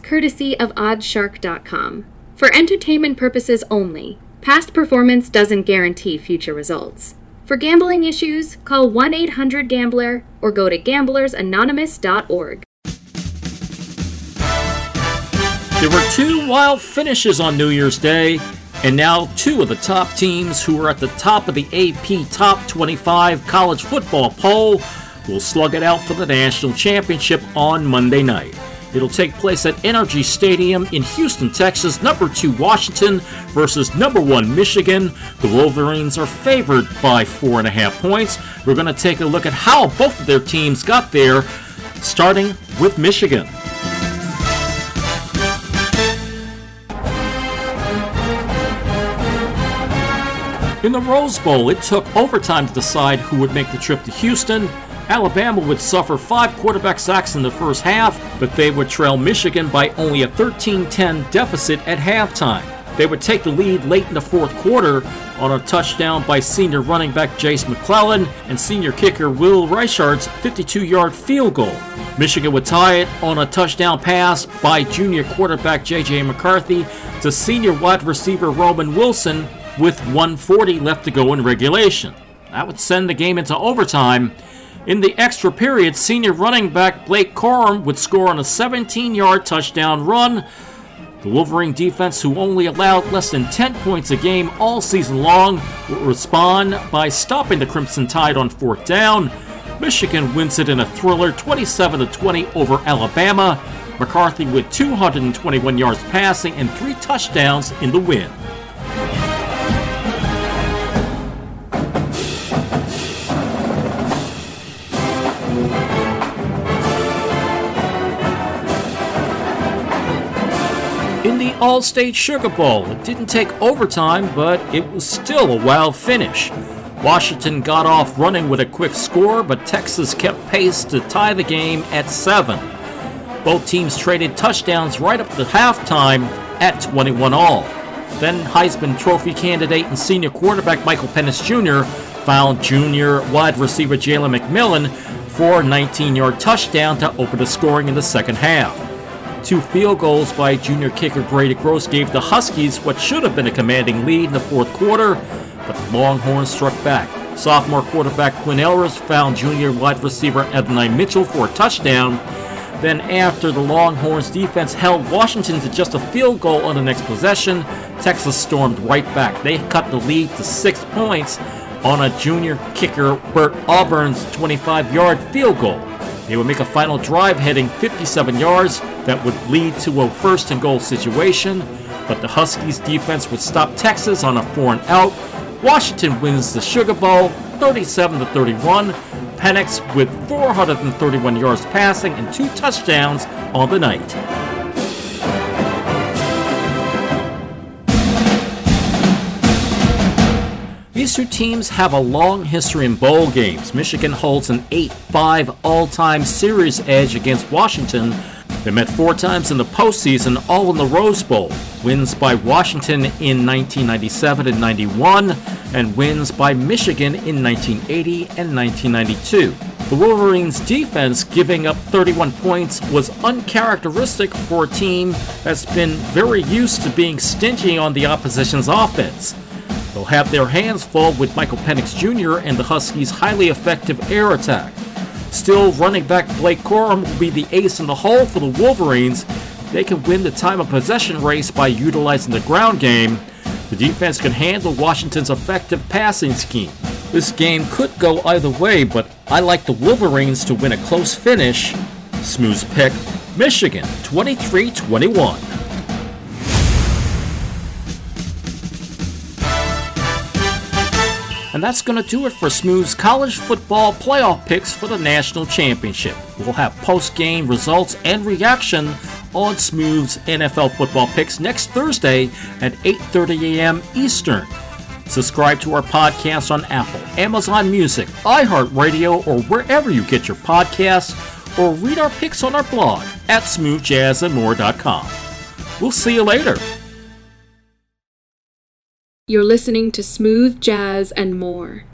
courtesy of oddshark.com. For entertainment purposes only, past performance doesn't guarantee future results. For gambling issues, call 1 800 Gambler or go to gamblersanonymous.org. There were two wild finishes on New Year's Day, and now two of the top teams who are at the top of the AP Top 25 college football poll will slug it out for the national championship on Monday night. It'll take place at NRG Stadium in Houston, Texas. Number two Washington versus number one Michigan. The Wolverines are favored by four and a half points. We're going to take a look at how both of their teams got there, starting with Michigan. In the Rose Bowl, it took overtime to decide who would make the trip to Houston. Alabama would suffer five quarterback sacks in the first half, but they would trail Michigan by only a 13 10 deficit at halftime. They would take the lead late in the fourth quarter on a touchdown by senior running back Jase McClellan and senior kicker Will Reichard's 52 yard field goal. Michigan would tie it on a touchdown pass by junior quarterback J.J. McCarthy to senior wide receiver Roman Wilson with 140 left to go in regulation. That would send the game into overtime in the extra period, senior running back Blake Corum would score on a 17 yard touchdown run. The Wolverine defense, who only allowed less than 10 points a game all season long, would respond by stopping the Crimson Tide on fourth down. Michigan wins it in a thriller 27 20 over Alabama. McCarthy with 221 yards passing and three touchdowns in the win. Allstate Sugar Bowl. It didn't take overtime, but it was still a wild finish. Washington got off running with a quick score, but Texas kept pace to tie the game at 7. Both teams traded touchdowns right up to halftime at 21 all. Then Heisman Trophy candidate and senior quarterback Michael Penix Jr. found junior wide receiver Jalen McMillan for a 19 yard touchdown to open the scoring in the second half. Two field goals by junior kicker Grady Gross gave the Huskies what should have been a commanding lead in the fourth quarter, but the Longhorns struck back. Sophomore quarterback Quinn Ewers found junior wide receiver Adonai Mitchell for a touchdown. Then, after the Longhorns defense held Washington to just a field goal on the next possession, Texas stormed right back. They cut the lead to six points on a junior kicker Bert Auburn's 25 yard field goal. They would make a final drive heading 57 yards that would lead to a first and goal situation, but the Huskies defense would stop Texas on a four and out. Washington wins the Sugar Bowl 37 to 31. Penix with 431 yards passing and two touchdowns on the night. These two teams have a long history in bowl games. Michigan holds an 8 5 all time series edge against Washington. They met four times in the postseason, all in the Rose Bowl. Wins by Washington in 1997 and 91, and wins by Michigan in 1980 and 1992. The Wolverines' defense giving up 31 points was uncharacteristic for a team that's been very used to being stingy on the opposition's offense. They'll have their hands full with Michael Penix Jr. and the Huskies' highly effective air attack. Still, running back Blake Corum will be the ace in the hole for the Wolverines. They can win the time of possession race by utilizing the ground game. The defense can handle Washington's effective passing scheme. This game could go either way, but I like the Wolverines to win a close finish. Smooth pick, Michigan 23 21. And that's going to do it for Smooth's college football playoff picks for the national championship. We'll have post game results and reaction on Smooth's NFL football picks next Thursday at 8:30 a.m. Eastern. Subscribe to our podcast on Apple, Amazon Music, iHeartRadio, or wherever you get your podcasts, or read our picks on our blog at smoothjazzandmore.com. We'll see you later. You're listening to Smooth Jazz and More.